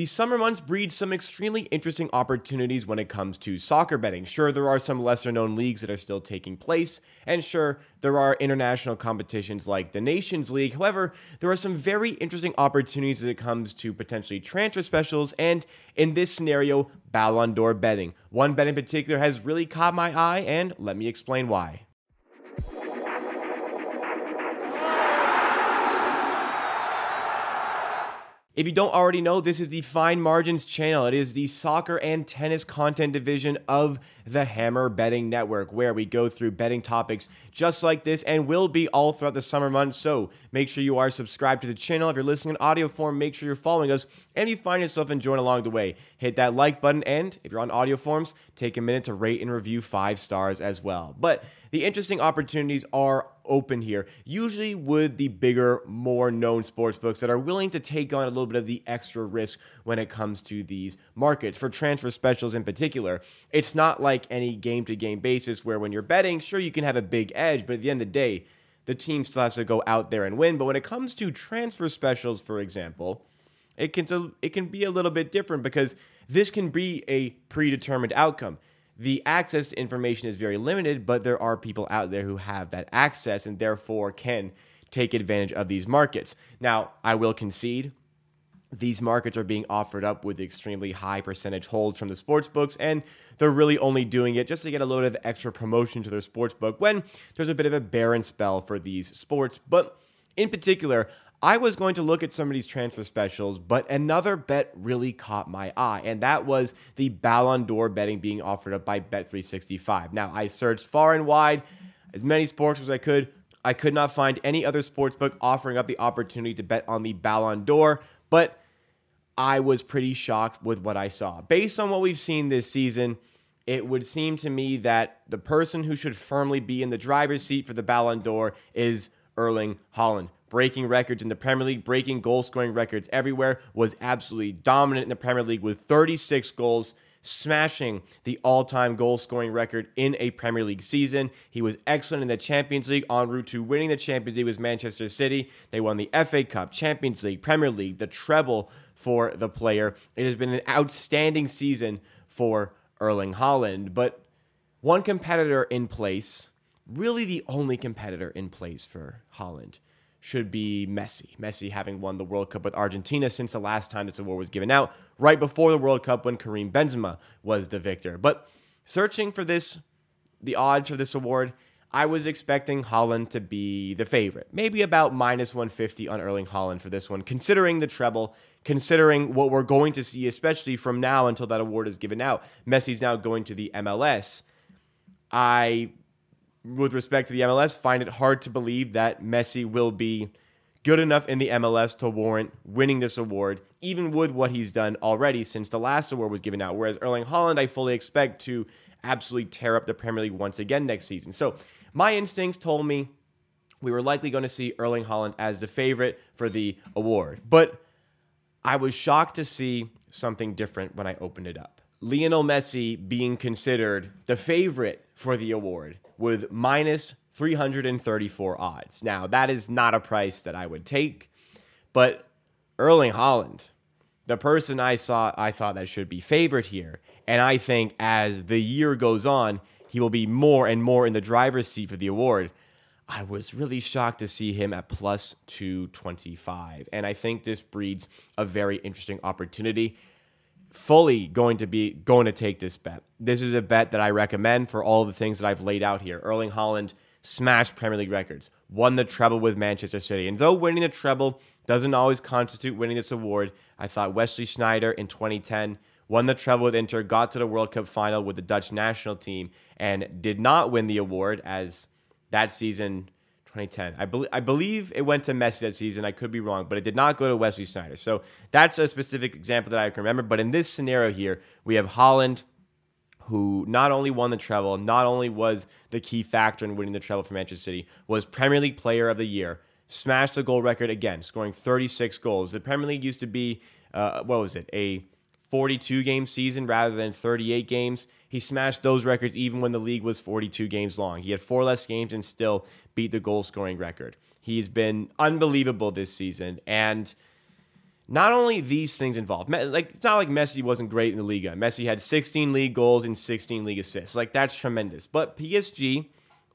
These summer months breed some extremely interesting opportunities when it comes to soccer betting. Sure, there are some lesser known leagues that are still taking place, and sure, there are international competitions like the Nations League. However, there are some very interesting opportunities as it comes to potentially transfer specials, and in this scenario, Ballon d'Or betting. One bet in particular has really caught my eye, and let me explain why. If you don't already know, this is the Fine Margins channel. It is the soccer and tennis content division of the Hammer Betting Network, where we go through betting topics just like this and will be all throughout the summer months. So make sure you are subscribed to the channel. If you're listening in audio form, make sure you're following us. And if you find yourself enjoying along the way, hit that like button. And if you're on audio forms, take a minute to rate and review five stars as well. But the interesting opportunities are open here, usually with the bigger, more known sports books that are willing to take on a little bit of the extra risk when it comes to these markets. For transfer specials in particular, it's not like any game to game basis where when you're betting, sure, you can have a big edge, but at the end of the day, the team still has to go out there and win. But when it comes to transfer specials, for example, it can it can be a little bit different because this can be a predetermined outcome the access to information is very limited, but there are people out there who have that access and therefore can take advantage of these markets. Now, I will concede these markets are being offered up with extremely high percentage holds from the sports books, and they're really only doing it just to get a load of extra promotion to their sports book when there's a bit of a barren spell for these sports. But in particular, I was going to look at some of these transfer specials, but another bet really caught my eye, and that was the Ballon d'Or betting being offered up by Bet365. Now, I searched far and wide, as many sports as I could. I could not find any other sports book offering up the opportunity to bet on the Ballon d'Or, but I was pretty shocked with what I saw. Based on what we've seen this season, it would seem to me that the person who should firmly be in the driver's seat for the Ballon d'Or is Erling Haaland. breaking records in the Premier League, breaking goal scoring records everywhere, was absolutely dominant in the Premier League with 36 goals, smashing the all time goal scoring record in a Premier League season. He was excellent in the Champions League, en route to winning the Champions League with Manchester City. They won the FA Cup, Champions League, Premier League, the treble for the player. It has been an outstanding season for Erling Haaland, but one competitor in place, really the only competitor in place for Haaland should be Messi. Messi having won the World Cup with Argentina since the last time this award was given out, right before the World Cup when Karim Benzema was the victor. But searching for this, the odds for this award, I was expecting Haaland to be the favorite. Maybe about minus 150 on Erling Haaland for this one, considering the treble, considering what we're going to see, especially from now until that award is given out. Messi's now going to the MLS. I with respect to the MLS, find it hard to believe that Messi will be good enough in the MLS to warrant winning this award, even with what he's done already since the last award was given out. Whereas Erling Haaland, I fully expect to absolutely tear up the Premier League once again next season. So my instincts told me we were likely going to see Erling Haaland as the favorite for the award. But I was shocked to see something different when I opened it up. Lionel Messi being considered the favorite for the award with minus 334 odds. Now, that is not a price that I would take, but Erling Haaland, the person I saw I thought that should be favored here, and I think as the year goes on, he will be more and more in the driver's seat for the award. I was really shocked to see him at plus 225. And I think this breeds a very interesting opportunity fully going to be going to take this bet. This is a bet that I recommend for all the things that I've laid out here. Erling Haaland smashed Premier League records, won the treble with Manchester City. And though winning the treble doesn't always constitute winning this award, I thought Wesley Sneijder in 2010 won the treble with Inter, got to the World Cup final with the Dutch national team, and did not win the award as that season 2010. I, be- I believe it went to Messi that season. I could be wrong, but it did not go to Wesley Sneijder. So that's a specific example that I can remember. But in this scenario here, we have Haaland, who not only won the treble, not only was the key factor in winning the treble for Manchester City, was Premier League Player of the Year, smashed the goal record again, scoring 36 goals. The Premier League used to be, uh, what was it, a 42 game season rather than 38 games. He smashed those records even when the league was 42 games long. He had four less games and still beat the goal scoring record. He's been unbelievable this season. And not only these things involved, like it's not like Messi wasn't great in the Liga. Messi had 16 league goals and 16 league assists. Like that's tremendous. But PSG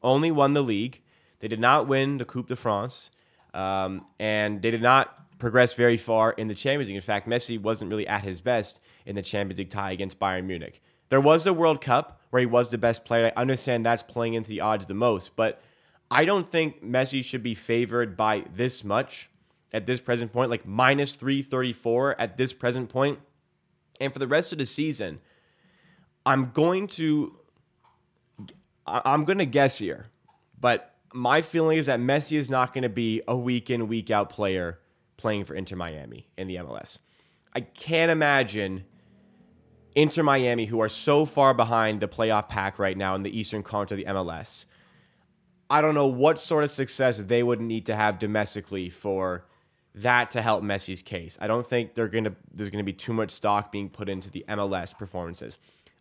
only won the league. They did not win the Coupe de France, um, and they did not progress very far in the Champions League. In fact, Messi wasn't really at his best in the Champions League tie against Bayern Munich. There was the World Cup where he was the best player. I understand that's playing into the odds the most, but I don't think Messi should be favored by this much at this present point, like minus 334 at this present point. And for the rest of the season, I'm going to I'm going to guess here, but my feeling is that Messi is not going to be a week in week out player playing for Inter Miami in the MLS. I can't imagine Inter Miami, who are so far behind the playoff pack right now in the Eastern Conference of the MLS. I don't know what sort of success they would need to have domestically for that to help Messi's case. I don't think they're gonna there's gonna be too much stock being put into the MLS performances.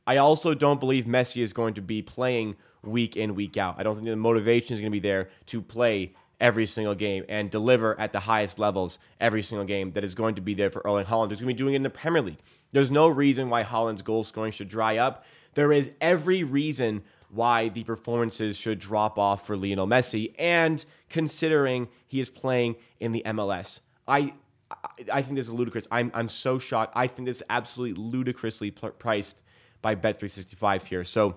I also don't believe Messi is going to be playing week in, week out. I don't think the motivation is going to be there to play every single game and deliver at the highest levels every single game that is going to be there for Erling Haaland, who's going to be doing it in the Premier League. There's no reason why Haaland's goal scoring should dry up. There is every reason why the performances should drop off for Lionel Messi, and considering he is playing in the MLS. I I think this is ludicrous. I'm, I'm so shocked. I think this is absolutely ludicrously priced by Bet365 here. So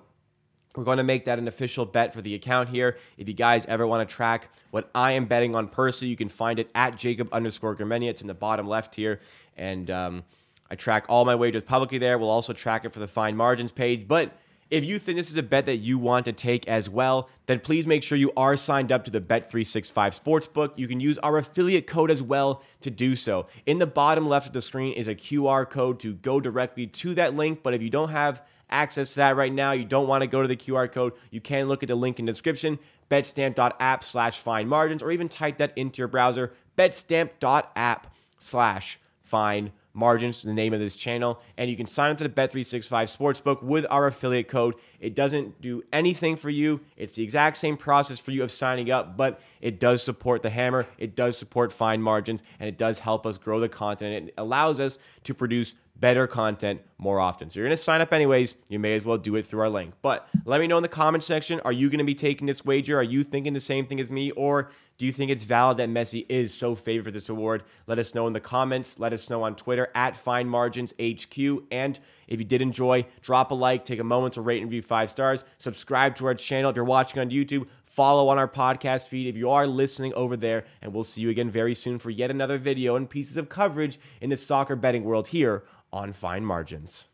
we're going to make that an official bet for the account here. If you guys ever want to track what I am betting on personally, you can find it at Jacob underscore Gramegna. It's in the bottom left here. And um, I track all my wagers publicly there. We'll also track it for the fine margins page. But if you think this is a bet that you want to take as well, then please make sure you are signed up to the Bet365 Sportsbook. You can use our affiliate code as well to do so. In the bottom left of the screen is a QR code to go directly to that link. But if you don't have access that right now, you don't want to go to the QR code, you can look at the link in the description, betstamp.app slash fine margins, or even type that into your browser, betstamp.app slash fine Margins, the name of this channel, and you can sign up to the Bet365 Sportsbook with our affiliate code. It doesn't do anything for you. It's the exact same process for you of signing up, but it does support the hammer, it does support fine margins, and it does help us grow the content. It allows us to produce better content more often. So you're going to sign up anyways. You may as well do it through our link. But let me know in the comment section are you going to be taking this wager? Are you thinking the same thing as me? Or do you think it's valid that Messi is so favored for this award? Let us know in the comments. Let us know on Twitter at Fine Margins HQ. And if you did enjoy, drop a like, take a moment to rate and review five stars, subscribe to our channel. If you're watching on YouTube, follow on our podcast feed if you are listening over there. And we'll see you again very soon for yet another video and pieces of coverage in the soccer betting world here on Fine Margins.